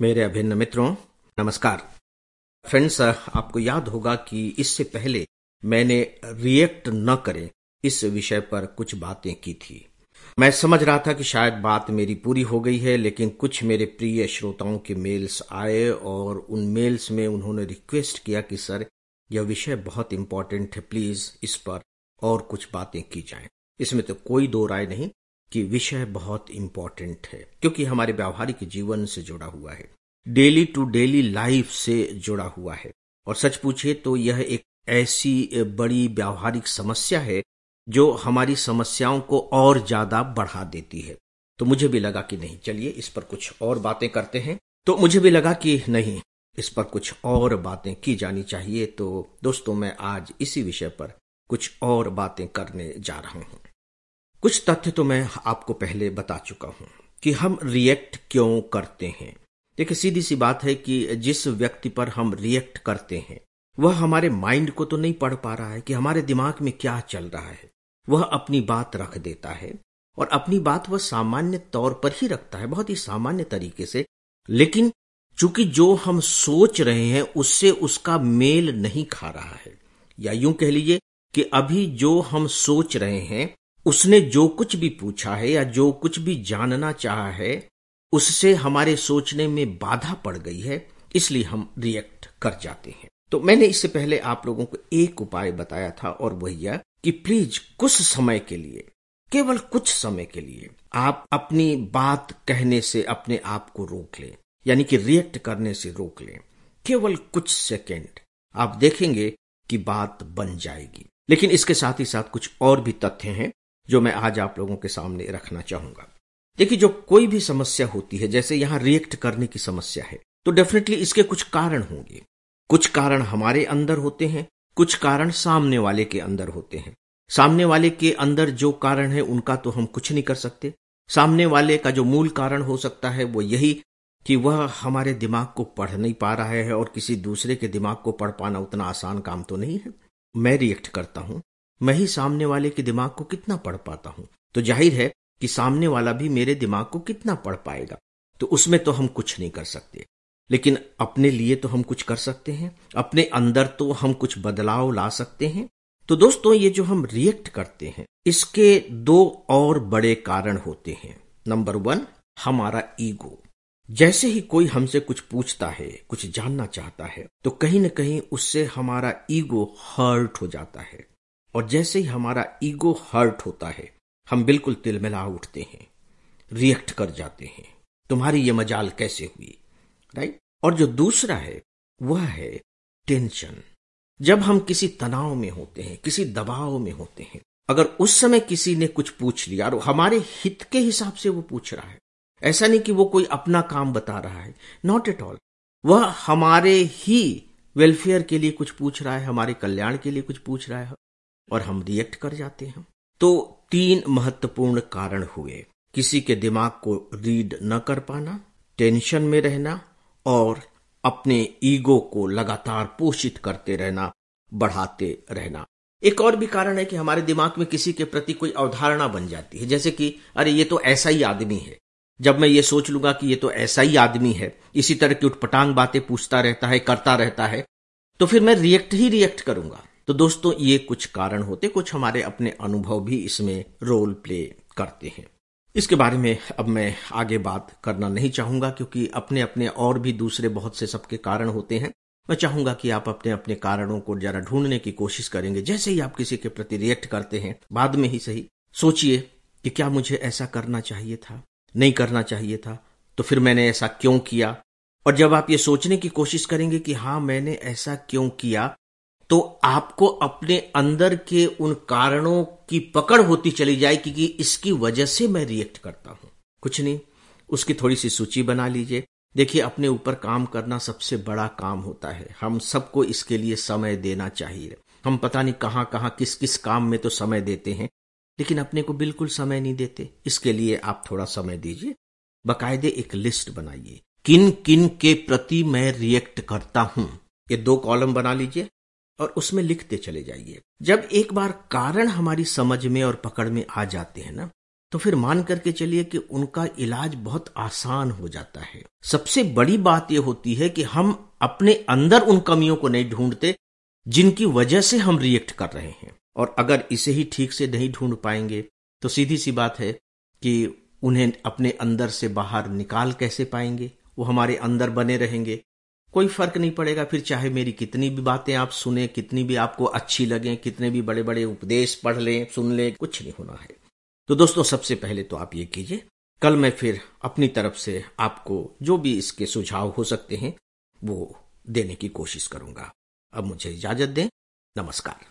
मेरे अभिन्न मित्रों, नमस्कार। फ्रेंड्स, आपको याद होगा कि इससे पहले मैंने रिएक्ट न करें, इस विषय पर कुछ बातें की थी। मैं समझ रहा था कि शायद बात मेरी पूरी हो गई है, लेकिन कुछ मेरे प्रिय श्रोताओं के मेल्स आए और उन मेल्स में उन्होंने रिक्वेस्ट किया कि, सर, यह विषय बहुत इंपॉर्टेंट है प्लीज़ इस पर और कुछ बातें की जाएँ। इसमें तो कोई दो राय नहीं कि विषय बहुत इंपॉर्टेंट है, क्योंकि हमारे व्यावहारिक जीवन से जुड़ा हुआ है। डेली टू डेली लाइफ से जुड़ा हुआ है। और सच पूछे तो यह एक ऐसी बड़ी व्यावहारिक समस्या है, जो हमारी समस्याओं को और ज़्यादा बढ़ा देती है। तो मुझे भी लगा कि नहीं, चलिए इस पर कुछ और बातें करते हैं। तो मुझे भी लगा कि नहीं, इस पर कुछ और बातें की जानी चाहिए। तो दोस्तों, मैं आज इसी विषय पर कुछ और बातें करने जा रहा हूँ। कुछ तथ्य तो मैं आपको पहले बता चुका हूँ कि हम रिएक्ट क्यों करते हैं। देखिए, सीधी सी बात है कि जिस व्यक्ति पर हम रिएक्ट करते हैं, वह हमारे माइंड को तो नहीं पढ़ पा रहा है कि हमारे दिमाग में क्या चल रहा है। वह अपनी बात रख देता है और अपनी बात वह सामान्य तौर पर ही रखता है, बहुत ही सामान्य तरीके से। लेकिन चूँकि जो हम सोच रहे हैं, उससे उसका मेल नहीं खा रहा है। या यूँ कह लीजिए कि अभी जो हम सोच रहे हैं उसने जो कुछ भी पूछा है या जो कुछ भी जानना चाहा है, उससे हमारे सोचने में बाधा पड़ गई है, इसलिए हम रिएक्ट कर जाते हैं। तो मैंने इससे पहले आप लोगों को एक उपाय बताया था और वही यह कि प्लीज़ कुछ समय के लिए, केवल कुछ समय के लिए आप अपनी बात कहने से अपने आप को रोक लें, यानी कि रिएक्ट करने से रोक लें। केवल कुछ सेकेंड आप देखेंगे कि बात बन जाएगी। लेकिन इसके साथ ही साथ कुछ और भी तथ्य हैं जो मैं आज आप लोगों के सामने रखना चाहूँगा। देखिए, जो कोई भी समस्या होती है, जैसे यहाँ रिएक्ट करने की समस्या है तो डेफिनेटली इसके कुछ कारण होंगे। कुछ कारण हमारे अंदर होते हैं, कुछ कारण सामने वाले के अंदर होते हैं। सामने वाले के अंदर जो कारण है, उनका तो हम कुछ नहीं कर सकते। सामने वाले का जो मूल कारण हो सकता है, वो यही कि वह हमारे दिमाग को पढ़ नहीं पा रहा है और किसी दूसरे के दिमाग को पढ़ पाना उतना आसान काम तो नहीं है। मैं रिएक्ट करता हूँ मैं ही सामने वाले के दिमाग को कितना पढ़ पाता हूँ। तो ज़ाहिर है कि सामने वाला भी मेरे दिमाग को कितना पढ़ पाएगा। तो उसमें तो हम कुछ नहीं कर सकते। लेकिन अपने लिए तो हम कुछ कर सकते हैं। अपने अंदर तो हम कुछ बदलाव ला सकते हैं। तो दोस्तों, ये जो हम रिएक्ट करते हैं, इसके दो और बड़े कारण होते हैं। नंबर वन हमारा ईगो जैसे ही कोई हमसे कुछ पूछता है, कुछ जानना चाहता है तो कहीं ना कहीं उससे हमारा ईगो हर्ट हो जाता है। और जैसे ही हमारा ईगो हर्ट होता है, हम बिल्कुल तिलमिला उठते हैं, रिएक्ट कर जाते हैं, तुम्हारी ये मजाल कैसे हुई राइट और जो दूसरा है, वह है टेंशन जब हम किसी तनाव में होते हैं, किसी दबाव में होते हैं, अगर उस समय किसी ने कुछ पूछ लिया और हमारे हित के हिसाब से वो पूछ रहा है, ऐसा नहीं कि वो कोई अपना काम बता रहा है नॉट एट ऑल वह हमारे ही वेलफेयर के लिए कुछ पूछ रहा है, हमारे कल्याण के लिए कुछ पूछ रहा है और हम रिएक्ट कर जाते हैं। तो तीन महत्वपूर्ण कारण हुए। किसी के दिमाग को रीड न कर पाना, टेंशन में रहना और अपने ईगो को लगातार पोषित करते रहना, बढ़ाते रहना। एक और भी कारण है कि हमारे दिमाग में किसी के प्रति कोई अवधारणा बन जाती है। जैसे कि, अरे ये तो ऐसा ही आदमी है। जब मैं ये सोच लूँगा कि ये तो ऐसा ही आदमी है, इसी तरह की उठपटांग बातें पूछता रहता है, करता रहता है तो फिर मैं रिएक्ट ही रिएक्ट करूँगा। तो दोस्तों, ये कुछ कारण होते, कुछ हमारे अपने अनुभव भी इसमें रोल प्ले करते हैं। इसके बारे में अब मैं आगे बात करना नहीं चाहूँगा, क्योंकि अपने अपने और भी दूसरे बहुत से सबके कारण होते हैं। मैं चाहूँगा कि आप अपने अपने कारणों को जरा ढूँढने की कोशिश करेंगे। जैसे ही आप किसी के प्रति रिएक्ट करते हैं, बाद में ही सही सोचिए कि क्या मुझे ऐसा करना चाहिए था, नहीं करना चाहिए था तो फिर मैंने ऐसा क्यों किया? और जब आप ये सोचने की कोशिश करेंगे कि हाँ मैंने ऐसा क्यों किया तो आपको अपने अंदर के उन कारणों की पकड़ होती चली जाएगी कि इसकी वजह से मैं रिएक्ट करता हूँ। कुछ नहीं। उसकी थोड़ी सी सूची बना लीजिए। देखिए, अपने ऊपर काम करना सबसे बड़ा काम होता है। हम सबको इसके लिए समय देना चाहिए। हम पता नहीं कहाँ कहाँ, किस किस काम में तो समय देते हैं, लेकिन अपने को बिल्कुल समय नहीं देते। इसके लिए आप थोड़ा समय दीजिए। बकायदे एक लिस्ट बनाइए। किन किन के प्रति मैं रिएक्ट करता हूँ। ये दो कॉलम बना लीजिए। और उसमें लिखते चले जाइए। जब एक बार कारण हमारी समझ में और पकड़ में आ जाते हैं ना तो फिर मान करके चलिए कि उनका इलाज बहुत आसान हो जाता है। सबसे बड़ी बात यह होती है कि हम अपने अंदर उन कमियों को नहीं ढूंढते, जिनकी वजह से हम रिएक्ट कर रहे हैं। और अगर इसे ही ठीक से नहीं ढूंढ पाएँगे तो सीधी सी बात है कि उन्हें अपने अंदर से बाहर निकाल कैसे पाएँगे? वो हमारे अंदर बने रहेंगे। कोई फ़र्क नहीं पड़ेगा, फिर चाहे मेरी कितनी भी बातें आप सुने, कितनी भी आपको अच्छी लगे, कितने भी बड़े बड़े उपदेश पढ़ लें, सुन लें, कुछ नहीं होना है। तो दोस्तों, सबसे पहले तो आप ये कीजिए, कल मैं फिर अपनी तरफ़ से आपको जो भी इसके सुझाव हो सकते हैं, वो देने की कोशिश करूँगा। अब मुझे इजाज़त दें। नमस्कार।